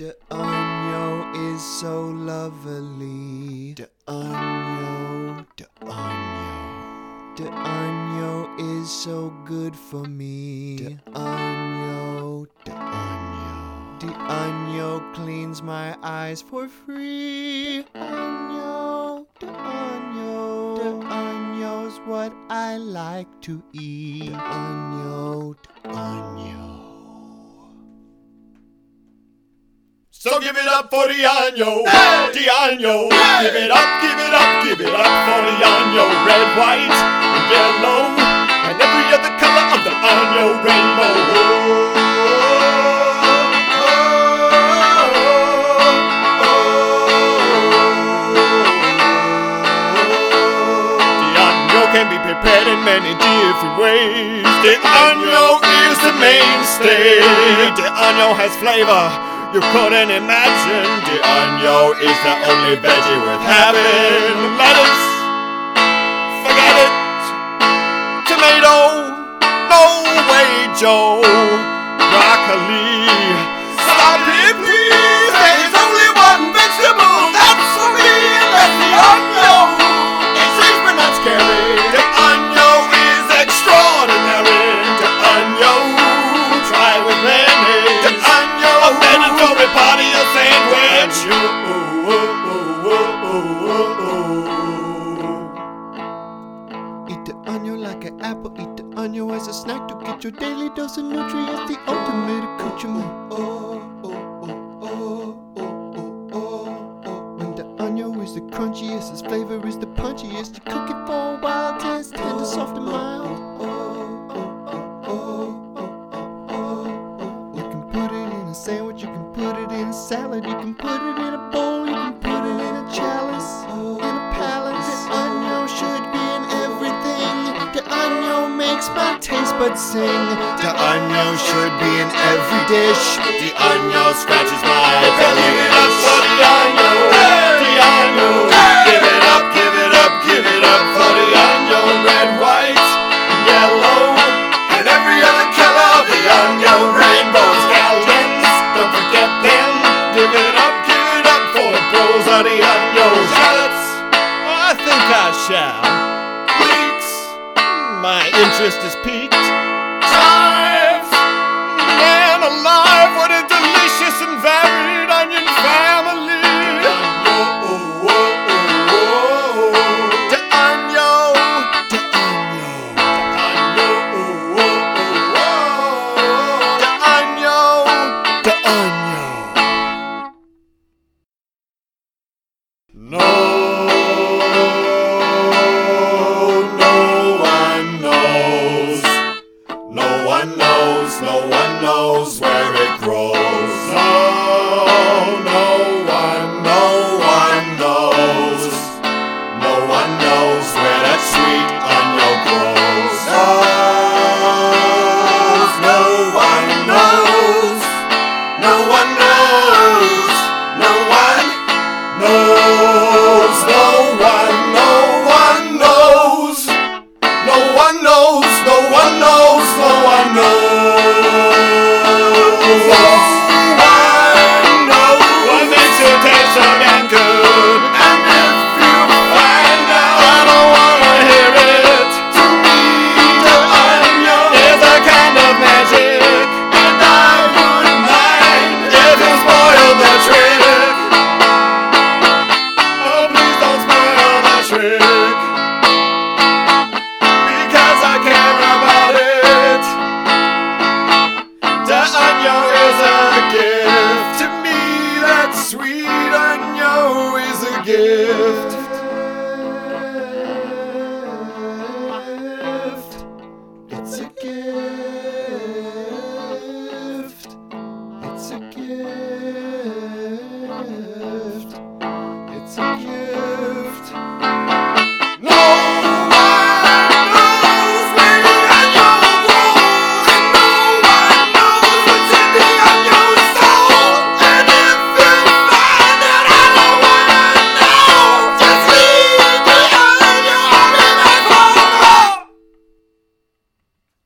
Duh Onyo is so lovely. Duh Onyo, Duh Onyo is so good for me. Duh Onyo, Duh Onyo cleans my eyes for free. Año, Duh Onyo's what I like to eat. De So give it up for the año, the año. Give it up, give it up, give it up for the año. Red, white, and yellow, and every other color of the año rainbow. The año can be prepared in many different ways. The año is the mainstay. The año has flavor you couldn't imagine. The onion is the only veggie worth having. Your daily dose of nutrients. The ultimate accoutrement. Oh, oh, oh, oh, oh, oh, oh, oh. When the onion is the crunchiest, its flavor is the punchiest. You cook it for a while till tender, soft, and mild. Oh oh oh, oh, oh, oh. You can put it in a sandwich. You can put it in a salad. You can put it in a bowl. You can put it in a chalice. Makes my taste buds sing. The onion should be in every dish. The año scratches my belly. Interest is piqued. Chives, man alive, what a delicious and varied onion family. The onion. Gift